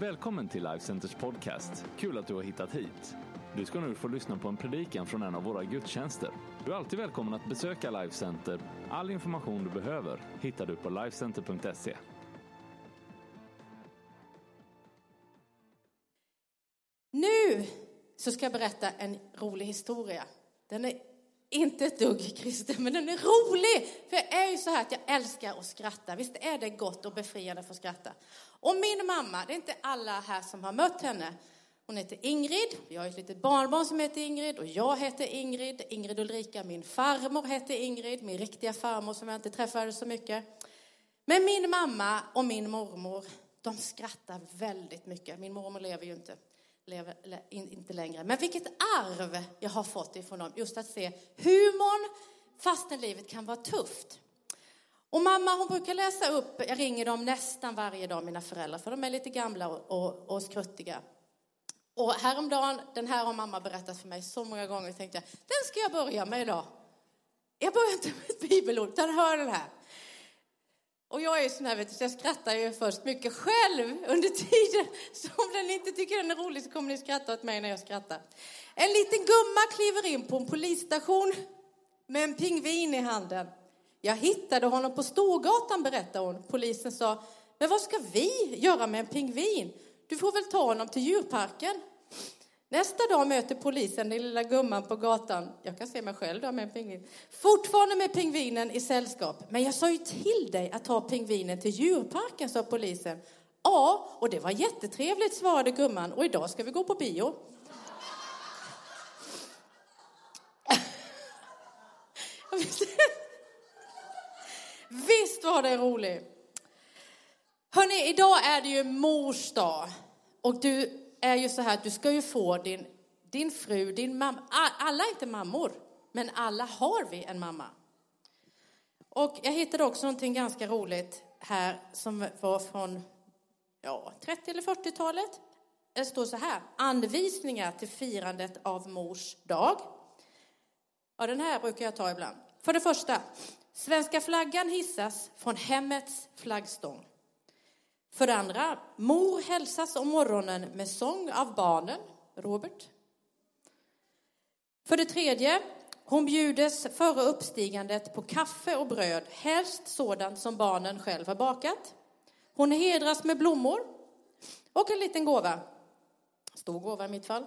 Välkommen till Life Centers podcast. Kul att du har hittat hit. Du ska nu få lyssna på en predikan från en av våra gudstjänster. Du är alltid välkommen att besöka Life Center. All information du behöver hittar du på lifecenter.se. Nu så ska jag berätta en rolig historia. Den är inte ett dugg kristen, men den är rolig. För jag är ju så här att jag älskar att skratta. Visst är det gott och befriande att få skratta? Och min mamma, det är inte alla här som har mött henne. Hon heter Ingrid, vi har ett litet barnbarn som heter Ingrid och jag heter Ingrid. Ingrid Ulrika, min farmor heter Ingrid, min riktiga farmor som jag inte träffade så mycket. Men min mamma och min mormor, de skrattar väldigt mycket. Min mormor lever ju inte lever inte längre. Men vilket arv jag har fått ifrån dem, just att se humorn fastän livet kan vara tufft. Och mamma hon brukar läsa upp, jag ringer dem nästan varje dag, mina föräldrar, för de är lite gamla och, och, och skruttiga. Och häromdagen, den här har mamma berättat för mig så många gånger, tänkte jag, den ska jag börja med idag. Jag börjar inte med ett bibelord, utan hör den här. Och jag är sån här, vet du, så jag skrattar ju först mycket själv under tiden. Så om den inte tycker den är rolig så kommer ni skratta åt mig när jag skrattar. En liten gumma kliver in på en polisstation med en pingvin i handen. Jag hittade honom på Storgatan, berättar hon. Polisen sa, men vad ska vi göra med en pingvin? Du får väl ta honom till djurparken. Nästa dag möter polisen den lilla gumman på gatan. Jag kan se mig själv där med en pingvin. Fortfarande med pingvinen i sällskap. Men jag sa ju till dig att ta pingvinen till djurparken, sa polisen. Ja, och det var jättetrevligt, svarade gumman. Och idag ska vi gå på bio. Visst var det roligt. Hörni, idag är det ju mors dag. Och du är ju så här att du ska ju få din, din fru, din mamma, alla är inte mammor, men alla har vi en mamma. Och jag hittade också någonting ganska roligt här som var från ja, 30 eller 40-talet. Det står så här, anvisningar till firandet av mors dag. Ja, den här brukar jag ta ibland. För det första, svenska flaggan hissas från hemmets flaggstång. För det andra, mor hälsas om morgonen med sång av barnen, Robert. För det tredje, hon bjudes före uppstigandet på kaffe och bröd, helst sådant som barnen själv har bakat. Hon hedras med blommor och en liten gåva. Stor gåva i mitt fall.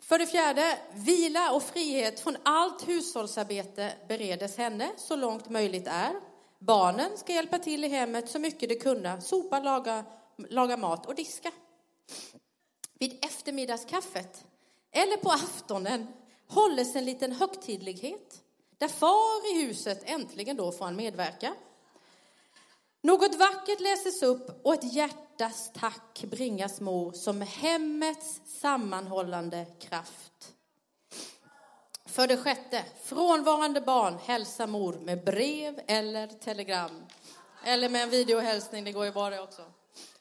För det fjärde, vila och frihet från allt hushållsarbete beredes henne så långt möjligt är. Barnen ska hjälpa till i hemmet så mycket de kunna, sopa, laga, laga mat och diska. Vid eftermiddagskaffet eller på aftonen hålles en liten högtidlighet där far i huset äntligen då får han medverka. Något vackert läses upp och ett hjärtas tack bringas mor som hemmets sammanhållande kraft. För det sjätte, frånvarande barn Hälsa mor med brev eller telegram. Eller med en videohälsning, det går ju bra det också.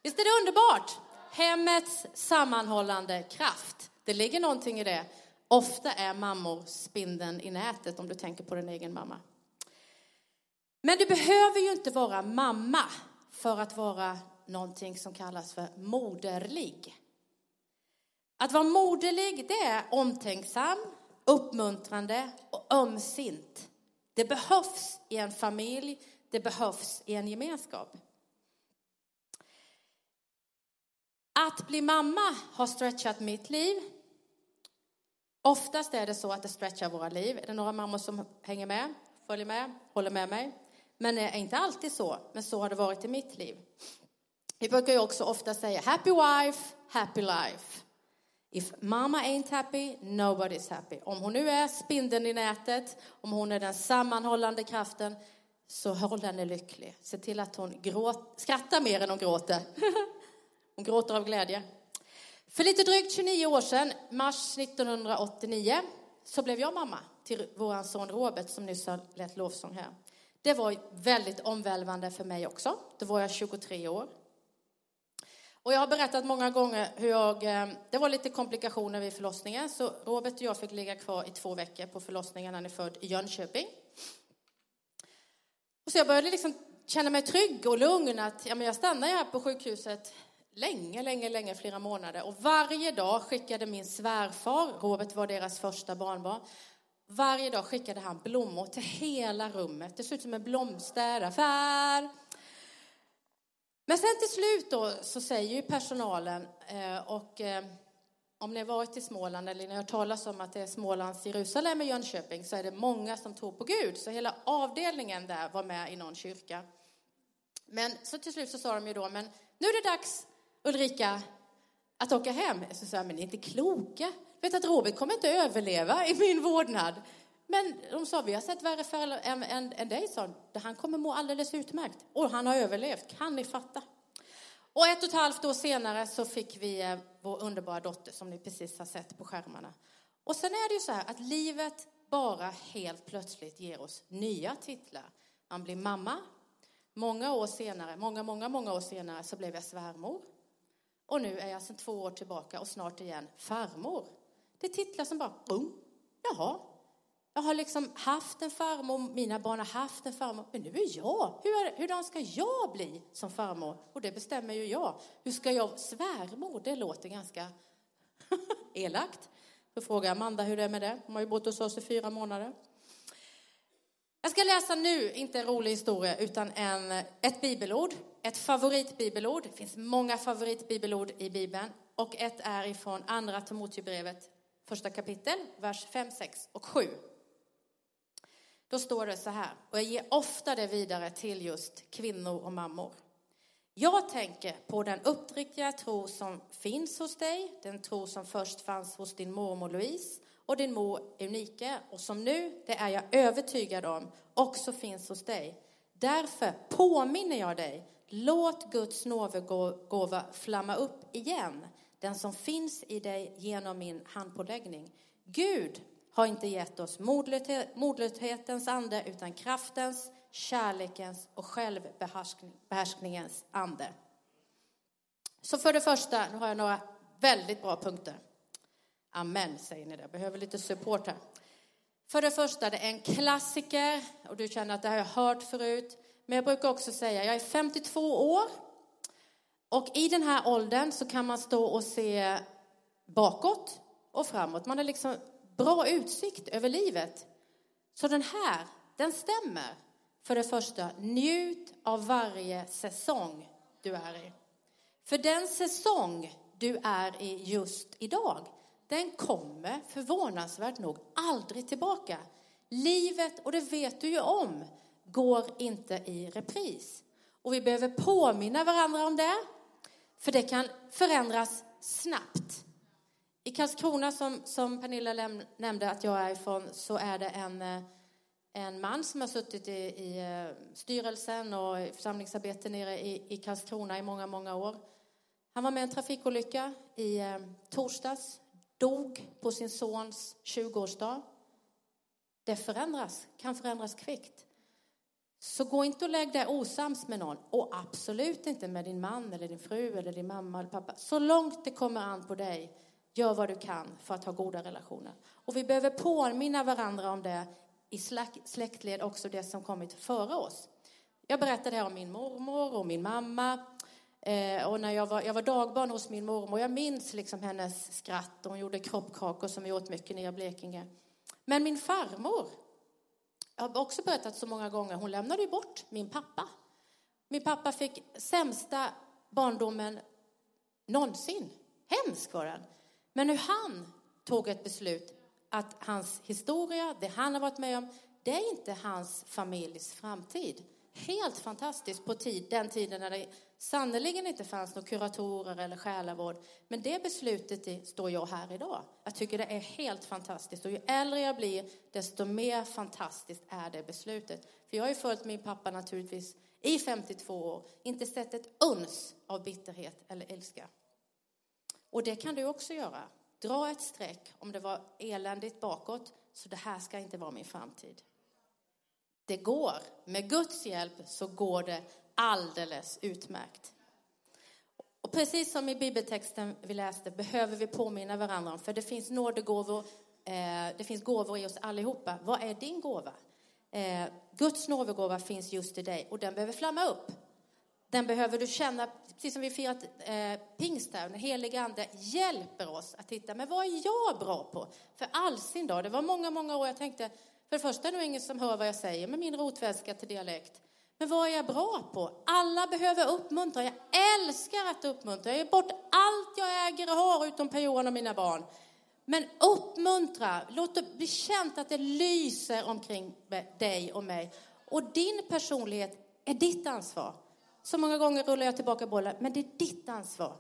Visst är det underbart? Hemmets sammanhållande kraft. Det ligger någonting i det. Ofta är mammor spindeln i nätet om du tänker på din egen mamma. Men du behöver ju inte vara mamma för att vara någonting som kallas för moderlig. Att vara moderlig, det är omtänksam, uppmuntrande och ömsint. Det behövs i en familj, det behövs i en gemenskap. Att bli mamma har stretchat mitt liv. Oftast är det så att det stretchar våra liv. Är det några mammor som hänger med, följer med, håller med mig? Men det är inte alltid så, men så har det varit i mitt liv. Vi brukar ju också ofta säga happy wife, happy life. If mama ain't happy, nobody's happy. Om hon nu är spindeln i nätet, om hon är den sammanhållande kraften, så håll henne lycklig. Se till att hon gråt, skrattar mer än hon gråter. hon gråter av glädje. För lite drygt 29 år sedan, mars 1989, så blev jag mamma till vår son Robert som nyss har lett lovsång här. Det var väldigt omvälvande för mig också. Då var jag 23 år. Och jag har berättat många gånger hur jag, eh, det var lite komplikationer vid förlossningen, så Robert och jag fick ligga kvar i två veckor på förlossningen. Han är född i Jönköping. Och så jag började liksom känna mig trygg och lugn att ja, men jag stannar här på sjukhuset länge, länge, länge, flera månader. Och varje dag skickade min svärfar, Robert var deras första barnbarn, varje dag skickade han blommor till hela rummet. Det såg ut som en blomsteraffär. Men sen till slut då så säger ju personalen eh, och eh, om ni har varit i Småland eller ni har hört talas om att det är Smålands Jerusalem i Jönköping så är det många som tror på Gud. Så hela avdelningen där var med i någon kyrka. Men så till slut så sa de ju då, men nu är det dags Ulrika att åka hem. Så sa jag, men ni är inte kloka. Vet att Robert kommer inte överleva i min vårdnad. Men de sa, vi har sett värre fall än, än, än dig, sa Han kommer må alldeles utmärkt. Och han har överlevt, kan ni fatta? Och ett och ett halvt år senare så fick vi eh, vår underbara dotter som ni precis har sett på skärmarna. Och sen är det ju så här att livet bara helt plötsligt ger oss nya titlar. Man blir mamma. Många år senare, många, många, många år senare så blev jag svärmor. Och nu är jag sedan två år tillbaka och snart igen farmor. Det är titlar som bara, boom, jaha. Jag har liksom haft en farmor, mina barn har haft en farmor, men nu är jag. Hur, hur ska jag bli som farmor? Och det bestämmer ju jag. Hur ska jag, svärmor, det låter ganska elakt. Då frågar Amanda hur det är med det. Hon har ju bott hos oss i fyra månader. Jag ska läsa nu, inte en rolig historia, utan en, ett bibelord. Ett favoritbibelord. Det finns många favoritbibelord i Bibeln. Och ett är ifrån Andra Timoteusbrevet, första kapitel, vers 5, 6 och 7. Då står det så här, och jag ger ofta det vidare till just kvinnor och mammor. Jag tänker på den uppriktiga tro som finns hos dig, den tro som först fanns hos din mormor Louise och din mor Unike och som nu, det är jag övertygad om, också finns hos dig. Därför påminner jag dig, låt Guds nådegåva flamma upp igen, den som finns i dig genom min handpåläggning. Gud har inte gett oss modlöshetens ande utan kraftens, kärlekens och självbehärskningens ande. Så för det första, nu har jag några väldigt bra punkter. Amen, säger ni det. Jag behöver lite support här. För det första, det är en klassiker och du känner att det har jag hört förut. Men jag brukar också säga, jag är 52 år och i den här åldern så kan man stå och se bakåt och framåt. Man har liksom bra utsikt över livet. Så den här, den stämmer. För det första, njut av varje säsong du är i. För den säsong du är i just idag, den kommer förvånansvärt nog aldrig tillbaka. Livet, och det vet du ju om, går inte i repris. Och vi behöver påminna varandra om det, för det kan förändras snabbt. I Karlskrona, som, som Pernilla nämnde att jag är ifrån, så är det en, eh, en man som har suttit i, i eh, styrelsen och i församlingsarbete nere i, i Karlskrona i många, många år. Han var med i en trafikolycka i eh, torsdags, dog på sin sons 20-årsdag. Det förändras, kan förändras kvickt. Så gå inte och lägg dig osams med någon och absolut inte med din man eller din fru eller din mamma eller pappa. Så långt det kommer an på dig Gör vad du kan för att ha goda relationer. Och vi behöver påminna varandra om det i släktled också, det som kommit före oss. Jag berättade här om min mormor och min mamma. Eh, och när jag var, jag var dagbarn hos min mormor, jag minns liksom hennes skratt. Hon gjorde kroppkakor som vi åt mycket nere i Blekinge. Men min farmor, jag har också berättat så många gånger, hon lämnade ju bort min pappa. Min pappa fick sämsta barndomen någonsin. Hemsk var den. Men hur han tog ett beslut att hans historia, det han har varit med om, det är inte hans familjs framtid. Helt fantastiskt på tid, den tiden när det sannerligen inte fanns några kuratorer eller själavård. Men det beslutet står jag här idag. Jag tycker det är helt fantastiskt. Och ju äldre jag blir, desto mer fantastiskt är det beslutet. För jag har ju följt min pappa naturligtvis i 52 år, inte sett ett uns av bitterhet eller ilska. Och det kan du också göra. Dra ett streck om det var eländigt bakåt, så det här ska inte vara min framtid. Det går. Med Guds hjälp så går det alldeles utmärkt. Och precis som i bibeltexten vi läste behöver vi påminna varandra om, för det finns nådegåvor, eh, det finns gåvor i oss allihopa. Vad är din gåva? Eh, Guds nådegåva finns just i dig och den behöver flamma upp. Den behöver du känna, precis som vi firat eh, pingst här, den helige Ande hjälper oss att titta, men vad är jag bra på? För all sin dag, det var många, många år jag tänkte, för det första är det nog ingen som hör vad jag säger med min rotväska till dialekt. Men vad är jag bra på? Alla behöver uppmuntra. Jag älskar att uppmuntra. Jag ger bort allt jag äger och har utom Per-Johan och mina barn. Men uppmuntra, låt det bli känt att det lyser omkring dig och mig. Och din personlighet är ditt ansvar. Så många gånger rullar jag tillbaka bollen, men det är ditt ansvar.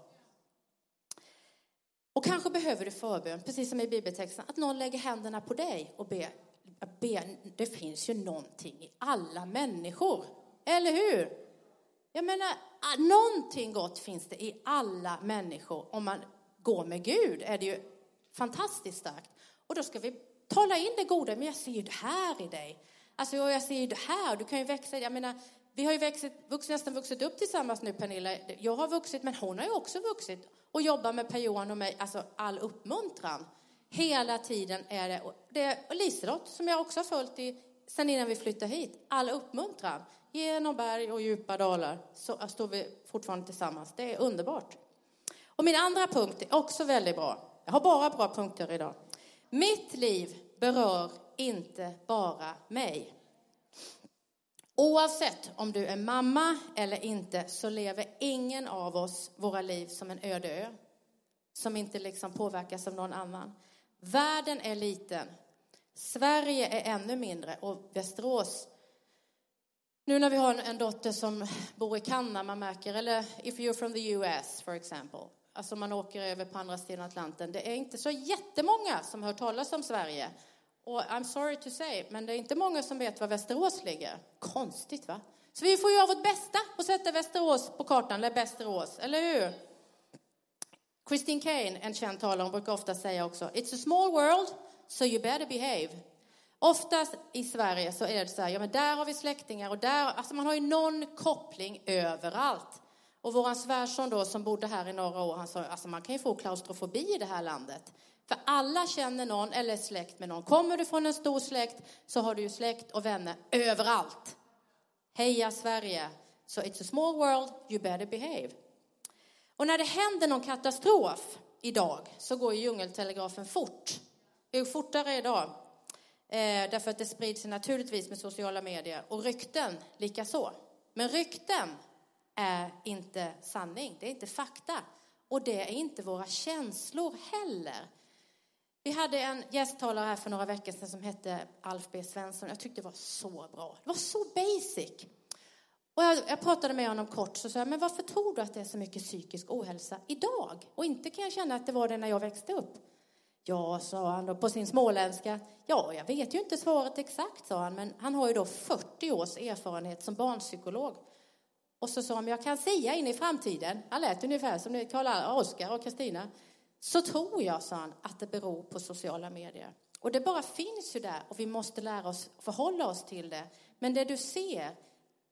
Och kanske behöver du förbön, precis som i bibeltexten, att någon lägger händerna på dig och ber. Be, Det finns ju någonting i alla människor, eller hur? Jag menar, ah, någonting gott finns det i alla människor. Om man går med Gud är det ju fantastiskt starkt. Och då ska vi tala in det goda, men jag ser ju det här i dig. Alltså, jag ser ju det här, du kan ju växa. Jag menar, vi har ju växit, vuxit, nästan vuxit upp tillsammans nu, Pernilla. Jag har vuxit, men hon har ju också vuxit och jobbar med Per-Johan och mig, alltså all uppmuntran. Hela tiden är det, och det är Liselott som jag också har följt i, sen innan vi flyttade hit, all uppmuntran. Genom berg och djupa dalar så står vi fortfarande tillsammans. Det är underbart. Och min andra punkt är också väldigt bra. Jag har bara bra punkter idag. Mitt liv berör inte bara mig. Oavsett om du är mamma eller inte så lever ingen av oss våra liv som en öde ö som inte liksom påverkas av någon annan. Världen är liten. Sverige är ännu mindre och Västerås nu när vi har en dotter som bor i Kanada, man märker, eller if you're from the US for example, alltså man åker över på andra sidan Atlanten, det är inte så jättemånga som hör talas om Sverige. Och I'm sorry to say, men det är inte många som vet var Västerås ligger. Konstigt, va? Så vi får göra vårt bästa och sätta Västerås på kartan, eller Västerås, eller hur? Christine Kane, en känd talare, brukar ofta säga också, It's a small world, so you better behave. Oftast i Sverige så är det så här, ja men där har vi släktingar och där, alltså man har ju någon koppling överallt. Och våran svärson då som bodde här i några år, han sa, alltså man kan ju få klaustrofobi i det här landet. För alla känner någon eller är släkt med någon. Kommer du från en stor släkt så har du ju släkt och vänner överallt. Heja Sverige! So it's a small world, you better behave. Och när det händer någon katastrof idag så går djungeltelegrafen fort. Det går fortare idag. Eh, därför att det sprids naturligtvis med sociala medier och rykten likaså. Men rykten är inte sanning, det är inte fakta. Och det är inte våra känslor heller. Vi hade en gästtalare här för några veckor sedan som hette Alf B Svensson. Jag tyckte det var så bra. Det var så basic. Och jag, jag pratade med honom kort så sa jag, men varför tror du att det är så mycket psykisk ohälsa idag? Och inte kan jag känna att det var det när jag växte upp. Ja, sa han då på sin småländska. Ja, jag vet ju inte svaret exakt, sa han, men han har ju då 40 års erfarenhet som barnpsykolog. Och så sa han, jag kan säga in i framtiden, han lät ungefär som Karl Oskar och Kristina, så tror jag, sa han, att det beror på sociala medier. Och det bara finns ju där och vi måste lära oss förhålla oss till det. Men det du ser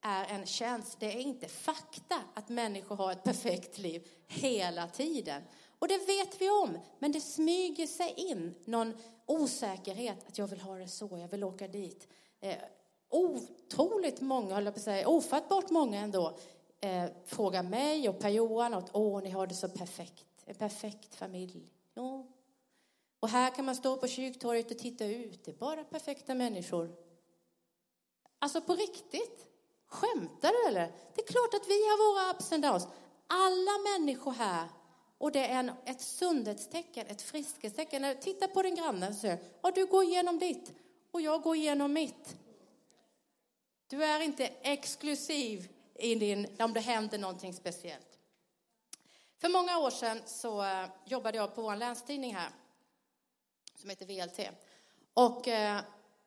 är en tjänst, det är inte fakta att människor har ett perfekt liv hela tiden. Och det vet vi om, men det smyger sig in någon osäkerhet att jag vill ha det så, jag vill åka dit. Eh, otroligt många, höll jag på att säga, ofattbart många ändå, eh, frågar mig och Per-Johan att åh, ni har det så perfekt, en perfekt familj. Ja. Och här kan man stå på kyrktorget och titta ut, det är bara perfekta människor. Alltså på riktigt, skämtar du eller? Det är klart att vi har våra ups and downs. Alla människor här och det är en, ett sundhetstecken, ett friskhetstecken. Titta på din granne och säger, ja, du går igenom ditt och jag går igenom mitt. Du är inte exklusiv i din, om det händer någonting speciellt. För många år sedan så eh, jobbade jag på vår länstidning här som heter VLT. Och eh,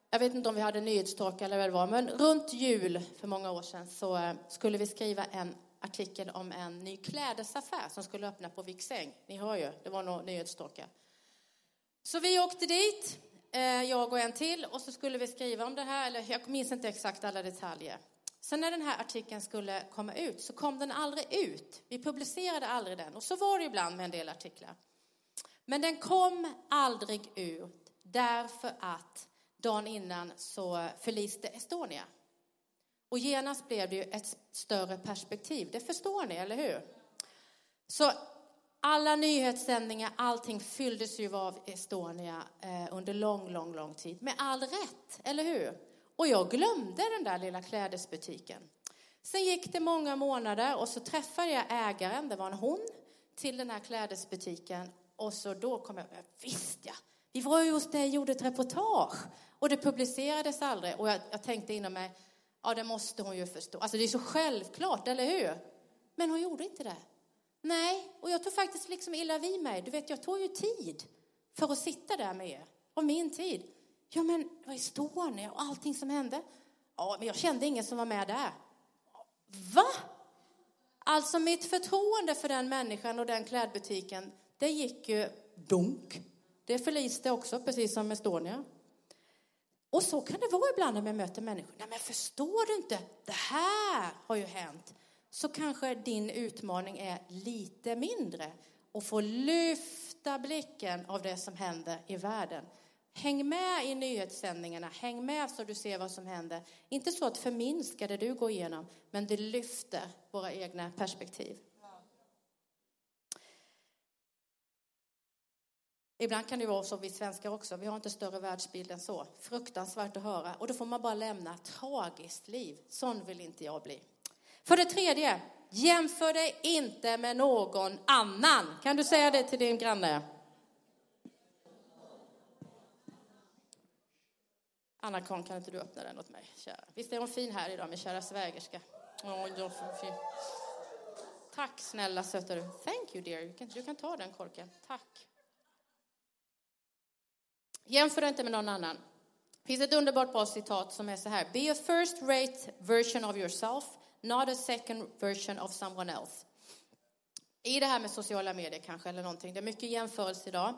jag vet inte om vi hade nyhetstorka eller vad det var, men runt jul för många år sedan så eh, skulle vi skriva en artikel om en ny klädesaffär som skulle öppna på Viksäng. Ni hör ju, det var nog nyhetstorka. Så vi åkte dit, eh, jag och en till, och så skulle vi skriva om det här, eller jag minns inte exakt alla detaljer. Sen när den här artikeln skulle komma ut så kom den aldrig ut. Vi publicerade aldrig den, och så var det ibland med en del artiklar. Men den kom aldrig ut därför att dagen innan så förliste Estonia. Och genast blev det ju ett större perspektiv. Det förstår ni, eller hur? Så alla nyhetssändningar, allting fylldes ju av Estonia eh, under lång, lång, lång tid. Med all rätt, eller hur? Och jag glömde den där lilla klädesbutiken. Sen gick det många månader och så träffade jag ägaren, det var en hon, till den här klädesbutiken. Och så då kom jag, visst ja, vi var ju hos dig och gjorde ett reportage. Och det publicerades aldrig. Och jag, jag tänkte inom mig, ja det måste hon ju förstå. Alltså det är så självklart, eller hur? Men hon gjorde inte det. Nej, och jag tog faktiskt liksom illa vid mig. Du vet, jag tog ju tid för att sitta där med er. och min tid. Ja, men det var Estonia och allting som hände. Ja, men jag kände ingen som var med där. Va? Alltså mitt förtroende för den människan och den klädbutiken, det gick ju dunk. Det förliste också, precis som Estonia. Och så kan det vara ibland när man möter människor. Nej, men förstår du inte? Det här har ju hänt. Så kanske din utmaning är lite mindre och få lyfta blicken av det som händer i världen. Häng med i nyhetssändningarna, häng med så du ser vad som händer. Inte så att förminska det du går igenom, men det lyfter våra egna perspektiv. Ibland kan det vara så vi svenskar också, vi har inte större världsbild än så. Fruktansvärt att höra. Och då får man bara lämna tragiskt liv. Sån vill inte jag bli. För det tredje, jämför dig inte med någon annan. Kan du säga det till din granne? Anna-Karin, kan inte du öppna den åt mig? Kära. Visst är hon fin här idag, min kära svägerska? Oh, Tack snälla söta du. Thank you dear. Du kan, du kan ta den korken. Tack. Jämför dig inte med någon annan. Det finns ett underbart bra citat som är så här. Be a first rate version of yourself, not a second version of someone else. I det här med sociala medier kanske, eller någonting. Det är mycket jämförelse idag.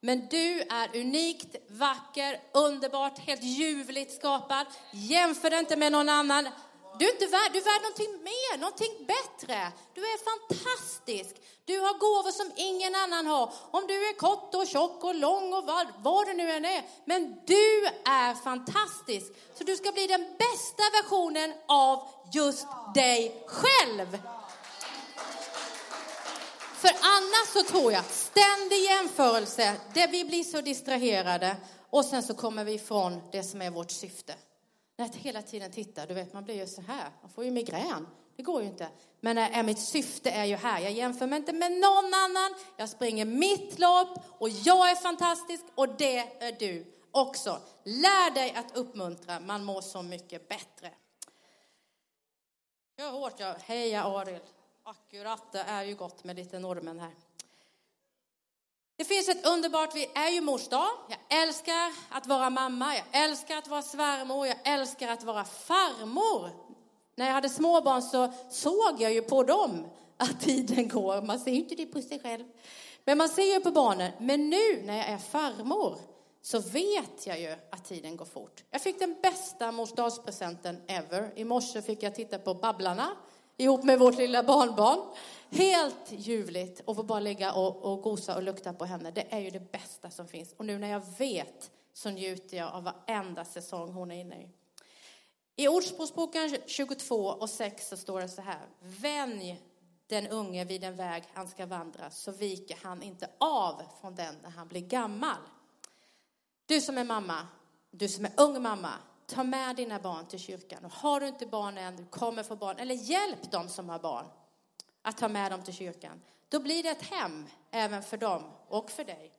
Men du är unikt, vacker, underbart, helt ljuvligt skapad. Jämför dig inte med någon annan. Du är, inte värd, du är värd någonting mer, någonting bättre. Du är fantastisk. Du har gåvor som ingen annan har. Om du är kort och tjock och lång och vad, vad du nu än är. Men du är fantastisk. Så du ska bli den bästa versionen av just dig själv. För annars så tror jag, ständig jämförelse, där vi blir så distraherade och sen så kommer vi ifrån det som är vårt syfte. Att hela tiden tittar, du vet man blir ju så här, man får ju migrän. Det går ju inte. Men är mitt syfte är ju här, jag jämför mig inte med någon annan, jag springer mitt lopp och jag är fantastisk och det är du också. Lär dig att uppmuntra, man mår så mycket bättre. Kör hårt, jag Heja Ariel. Akkurat, det är ju gott med lite normen här. Det finns ett underbart, vi är ju mors dag. Jag älskar att vara mamma, jag älskar att vara svärmor, jag älskar att vara farmor. När jag hade småbarn så såg jag ju på dem att tiden går. Man ser ju inte det på sig själv. Men man ser ju på barnen. Men nu när jag är farmor så vet jag ju att tiden går fort. Jag fick den bästa mors ever. I morse fick jag titta på Babblarna ihop med vårt lilla barnbarn. Helt ljuvligt att få bara ligga och, och gosa och lukta på henne. Det är ju det bästa som finns. Och nu när jag vet så njuter jag av varenda säsong hon är inne i. I Ordspråksboken 22 och 6 så står det så här. Vänj den unge vid den väg han ska vandra så viker han inte av från den när han blir gammal. Du som är mamma, du som är ung mamma, ta med dina barn till kyrkan. Och har du inte barn än, du kommer få barn, eller hjälp dem som har barn att ta med dem till kyrkan. Då blir det ett hem även för dem och för dig.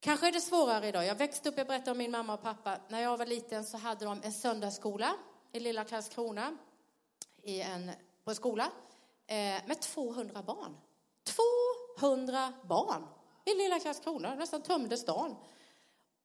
Kanske är det svårare idag. Jag växte upp, jag berättade om min mamma och pappa. När jag var liten så hade de en söndagsskola i lilla Karlskrona, i en, på en skola, eh, med 200 barn. 200 barn i lilla Karlskrona, nästan tömde stan.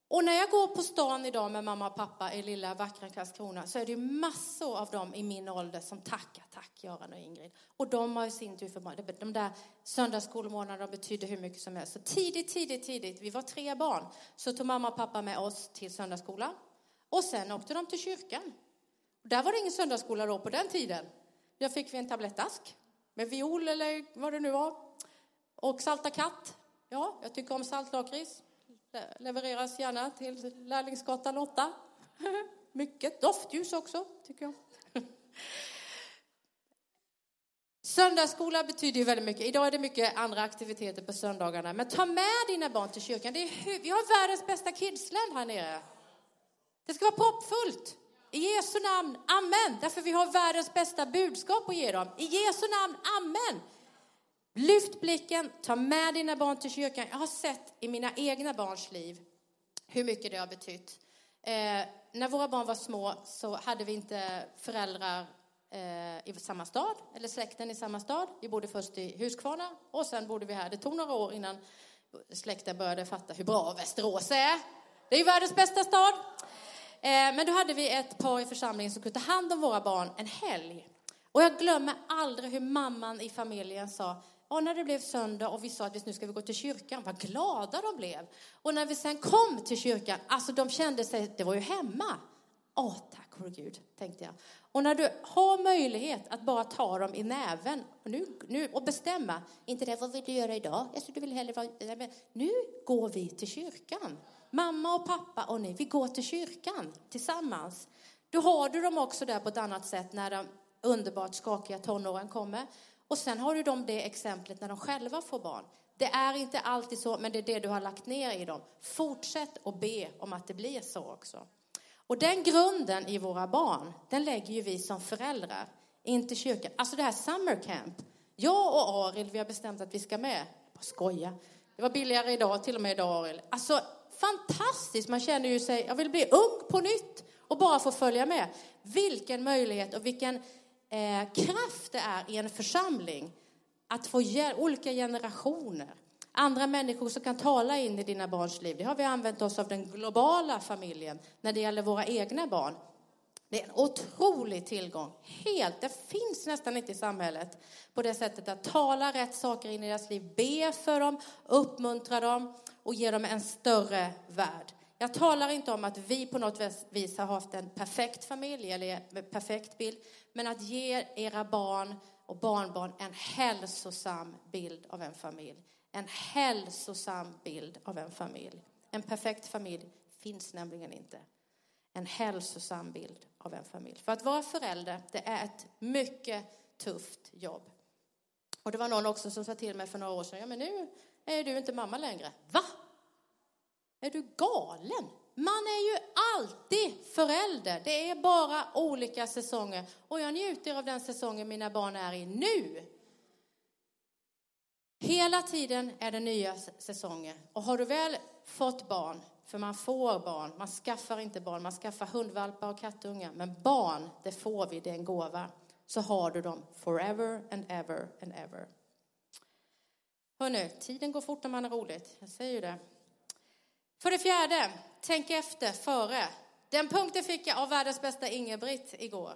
Och när jag går på stan idag med mamma och pappa i lilla vackra Karlskrona så är det massor av dem i min ålder som tackar, tack Göran och Ingrid. Och de har i sin tur för. De där söndagsskolmånaderna betydde hur mycket som helst. Så tidigt, tidigt, tidigt, vi var tre barn, så tog mamma och pappa med oss till söndagsskolan. Och sen åkte de till kyrkan. Där var det ingen söndagsskola då på den tiden. Jag fick vi en tablettask med viol eller vad det nu var. Och salta katt. Ja, jag tycker om saltlakrits levereras gärna till Lärlingsgatan 8. Mycket doftljus också, tycker jag. Söndagsskola betyder ju väldigt mycket. Idag är det mycket andra aktiviteter på söndagarna. Men ta med dina barn till kyrkan. Det är, vi har världens bästa kidsland här nere. Det ska vara proppfullt. I Jesu namn, amen. Därför vi har världens bästa budskap att ge dem. I Jesu namn, amen. Lyft blicken, ta med dina barn till kyrkan. Jag har sett i mina egna barns liv hur mycket det har betytt. Eh, när våra barn var små så hade vi inte föräldrar eh, i samma stad, eller släkten i samma stad. Vi bodde först i Huskvarna och sen bodde vi här. Det tog några år innan släkten började fatta hur bra Västerås är. Det är ju världens bästa stad. Eh, men då hade vi ett par i församlingen som kunde ta hand om våra barn en helg. Och jag glömmer aldrig hur mamman i familjen sa, och när det blev söndag och vi sa att nu ska vi gå till kyrkan, vad glada de blev. Och när vi sen kom till kyrkan, alltså de kände sig, det var ju hemma. Åh, tack vår Gud, tänkte jag. Och när du har möjlighet att bara ta dem i näven och, nu, nu, och bestämma, inte det, vad vill du göra idag? Alltså, du vill hellre vara, nu går vi till kyrkan. Mamma och pappa och ni, vi går till kyrkan tillsammans. Då har du dem också där på ett annat sätt när de underbart skakiga tonåren kommer. Och sen har du de det exemplet när de själva får barn. Det är inte alltid så, men det är det du har lagt ner i dem. Fortsätt att be om att det blir så också. Och den grunden i våra barn, den lägger ju vi som föräldrar, inte kyrkan. Alltså det här summer camp. Jag och Arild, vi har bestämt att vi ska med. Bara skoja. Det var billigare idag, till och med idag Arild. Alltså fantastiskt, man känner ju sig, jag vill bli ung på nytt och bara få följa med. Vilken möjlighet och vilken eh, kraft det är i en församling att få olika generationer andra människor som kan tala in i dina barns liv. Det har vi använt oss av den globala familjen när det gäller våra egna barn. Det är en otrolig tillgång. Helt, det finns nästan inte i samhället på det sättet att tala rätt saker in i deras liv, be för dem, uppmuntra dem och ge dem en större värld. Jag talar inte om att vi på något vis har haft en perfekt familj eller en perfekt bild, men att ge era barn och barnbarn en hälsosam bild av en familj en hälsosam bild av en familj. En perfekt familj finns nämligen inte. En hälsosam bild av en familj. För att vara förälder, det är ett mycket tufft jobb. Och det var någon också som sa till mig för några år sedan, ja men nu är du inte mamma längre. Va? Är du galen? Man är ju alltid förälder. Det är bara olika säsonger. Och jag njuter av den säsongen mina barn är i nu. Hela tiden är det nya säsonger. Och har du väl fått barn, för man får barn, man skaffar inte barn, man skaffar hundvalpar och kattungar, men barn, det får vi, det är en gåva. Så har du dem forever and ever and ever. Hörrni, tiden går fort när man har roligt, jag säger ju det. För det fjärde, tänk efter före. Den punkten fick jag av världens bästa Ingebritt igår.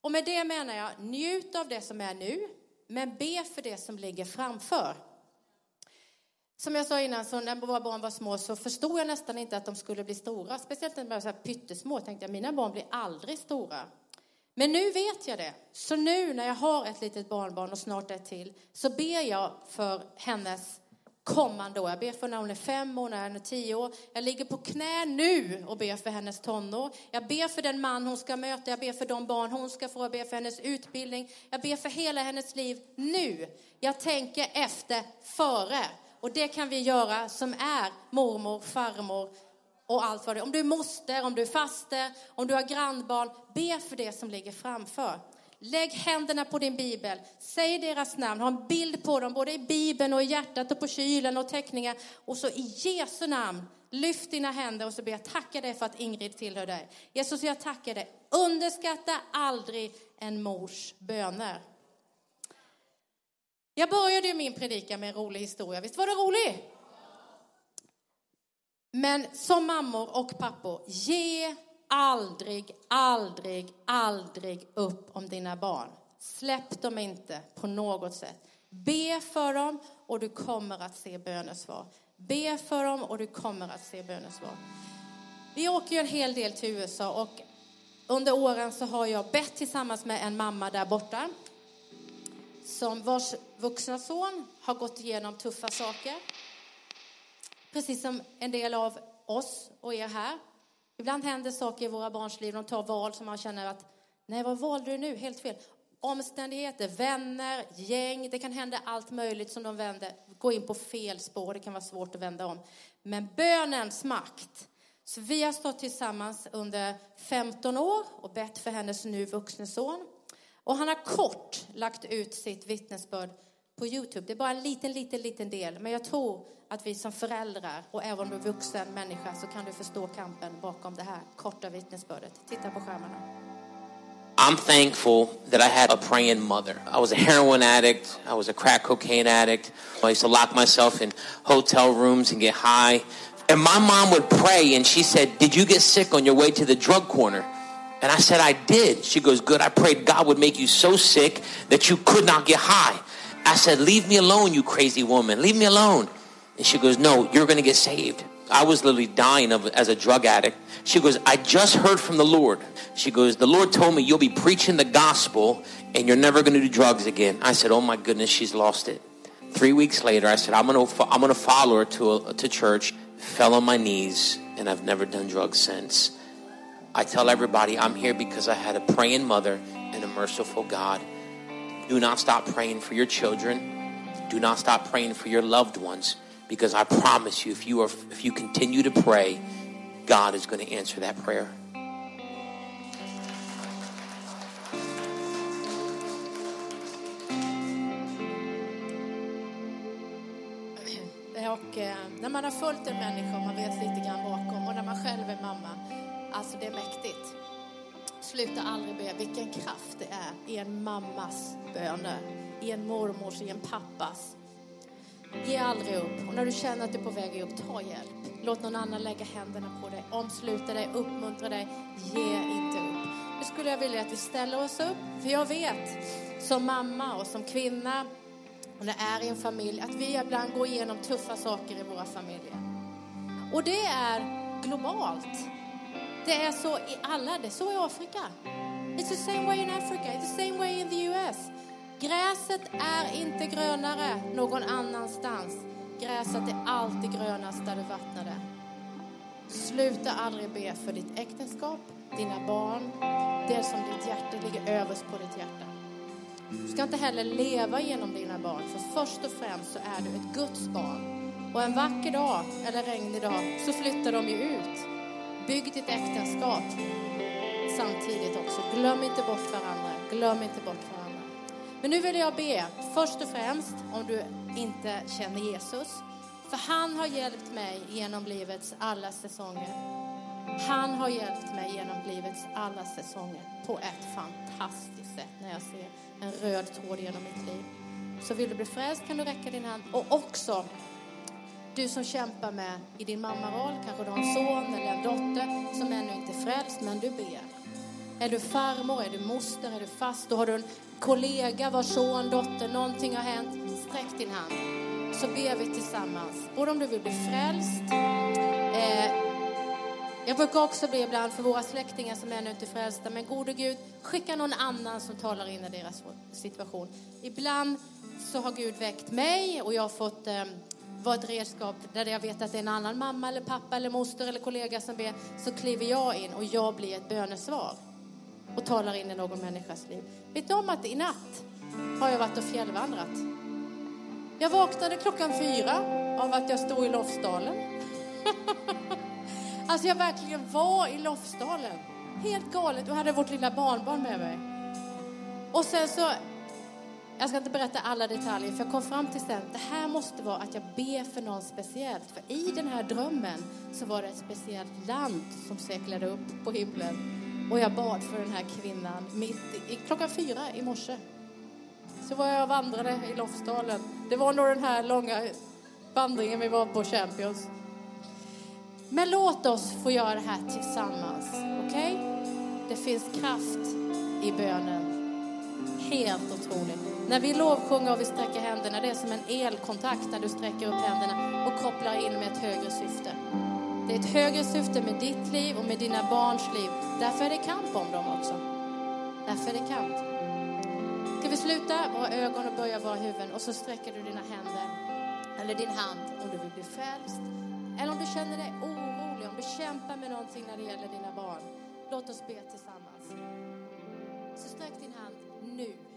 Och med det menar jag, njut av det som är nu, men be för det som ligger framför. Som jag sa innan, så när våra barn var små så förstod jag nästan inte att de skulle bli stora. Speciellt när de var så här pyttesmå tänkte jag, mina barn blir aldrig stora. Men nu vet jag det. Så nu när jag har ett litet barnbarn och snart ett till, så ber jag för hennes kommande år. Jag ber för när hon är fem år, när hon är tio år. Jag ligger på knä nu och ber för hennes tonår. Jag ber för den man hon ska möta, jag ber för de barn hon ska få, jag ber för hennes utbildning. Jag ber för hela hennes liv nu. Jag tänker efter före. Och det kan vi göra som är mormor, farmor och allt vad det är. Om du är moster, om du är faster, om du har grannbarn, be för det som ligger framför. Lägg händerna på din bibel, säg deras namn, ha en bild på dem både i bibeln och i hjärtat och på kylen och teckningar. Och så i Jesu namn, lyft dina händer och så ber jag tacka dig för att Ingrid tillhör dig. Jesus, jag tackar dig. Underskatta aldrig en mors böner. Jag började ju min predikan med en rolig historia. Visst var det rolig? Men som mammor och pappor, ge aldrig, aldrig, aldrig upp om dina barn. Släpp dem inte på något sätt. Be för dem och du kommer att se bönesvar. Be för dem och du kommer att se bönesvar. Vi åker ju en hel del till USA och under åren så har jag bett tillsammans med en mamma där borta som vars vuxna son har gått igenom tuffa saker. Precis som en del av oss och er här. Ibland händer saker i våra barns liv, de tar val som man känner att Nej, vad valde du nu? Helt fel. Omständigheter, vänner, gäng, det kan hända allt möjligt som de vänder, går in på fel spår, det kan vara svårt att vända om. Men bönens makt. Så vi har stått tillsammans under 15 år och bett för hennes nu vuxne son. Och han har kort lagt ut sitt vittnesbörd på Youtube. Det är bara en liten, liten, liten del. Men jag tror att vi som föräldrar och även om du är vuxen människa så kan du förstå kampen bakom det här korta vittnesbördet. Titta på skärmarna. I'm thankful that I had a praying mother. I was a heroin addict. I was a crack cocaine addict. I used to lock myself in hotel rooms and get high. And my mom would pray and she said, Did you get sick on your way to the drug corner? And I said, I did. She goes, Good. I prayed God would make you so sick that you could not get high. I said, Leave me alone, you crazy woman. Leave me alone. And she goes, No, you're going to get saved. I was literally dying of as a drug addict. She goes, I just heard from the Lord. She goes, The Lord told me you'll be preaching the gospel and you're never going to do drugs again. I said, Oh my goodness, she's lost it. Three weeks later, I said, I'm going to, I'm going to follow her to, a, to church. Fell on my knees, and I've never done drugs since. I tell everybody I'm here because I had a praying mother and a merciful God. Do not stop praying for your children. Do not stop praying for your loved ones because I promise you if you are if you continue to pray, God is going to answer that prayer. Och eh, när man har följt en människa och man vet lite grann bakom och när man själv är mamma, alltså det är mäktigt. Sluta aldrig be vilken kraft det är i en mammas böner, i en mormors, i en pappas. Ge aldrig upp. Och när du känner att du är på väg upp, ta hjälp. Låt någon annan lägga händerna på dig, omsluta dig, uppmuntra dig. Ge inte upp. Nu skulle jag vilja att vi ställer oss upp, för jag vet som mamma och som kvinna och när det är i en familj att vi ibland går igenom tuffa saker i våra familjer. Och det är globalt. Det är så i alla, det är så i Afrika. It's the same way in Africa, it's the same way in the US. Gräset är inte grönare någon annanstans. Gräset är alltid grönast där du vattnar det. Sluta aldrig be för ditt äktenskap, dina barn, det som ditt hjärta ligger överst på ditt hjärta. Du ska inte heller leva genom dina barn, för först och främst så är du ett Guds barn. Och en vacker dag, eller regnig dag, så flyttar de ju ut. Bygg ditt äktenskap samtidigt också. Glöm inte bort varandra. Glöm inte bort varandra. Men nu vill jag be, först och främst, om du inte känner Jesus. För han har hjälpt mig genom livets alla säsonger. Han har hjälpt mig genom livets alla säsonger på ett fantastiskt sätt när jag ser en röd tråd genom mitt liv. Så vill du bli frälst kan du räcka din hand. Och också du som kämpar med i din mammaroll, kanske du har en son eller en dotter som ännu inte är frälst, men du ber. Är du farmor, är du moster, är du fast, då har du en kollega vars son, dotter, någonting har hänt. Sträck din hand så ber vi tillsammans. Både om du vill bli frälst. Eh, jag brukar också be ibland för våra släktingar som ännu inte är frälsta. Men gode Gud, skicka någon annan som talar in i deras situation. Ibland så har Gud väckt mig och jag har fått eh, vara ett redskap där jag vet att det är en annan mamma eller pappa eller moster eller kollega som ber. Så kliver jag in och jag blir ett bönesvar och talar in i någon människas liv. Vet du om att i natt har jag varit och fjällvandrat? Jag vaknade klockan fyra av att jag stod i Lofsdalen. alltså jag verkligen var i Lofsdalen. Helt galet. Och hade vårt lilla barnbarn med mig. Och sen så, jag ska inte berätta alla detaljer för jag kom fram till sen, det här måste vara att jag ber för någon speciellt. För i den här drömmen så var det ett speciellt land som seglade upp på himlen. Och jag bad för den här kvinnan mitt i, klockan fyra i morse så var jag och vandrade i Lofsdalen. Det var nog den här långa vandringen vi var på Champions. Men låt oss få göra det här tillsammans, okej? Okay? Det finns kraft i bönen. Helt otroligt. När vi lovsjunger och vi sträcker händerna, det är som en elkontakt när du sträcker upp händerna och kopplar in med ett högre syfte. Det är ett högre syfte med ditt liv och med dina barns liv. Därför är det kamp om dem också. Därför är det kamp. Ska vi sluta våra ögon och böja våra huvuden och så sträcker du dina händer eller din hand om du vill bli frälst eller om du känner dig orolig, om du kämpar med någonting när det gäller dina barn. Låt oss be tillsammans. Så sträck din hand nu.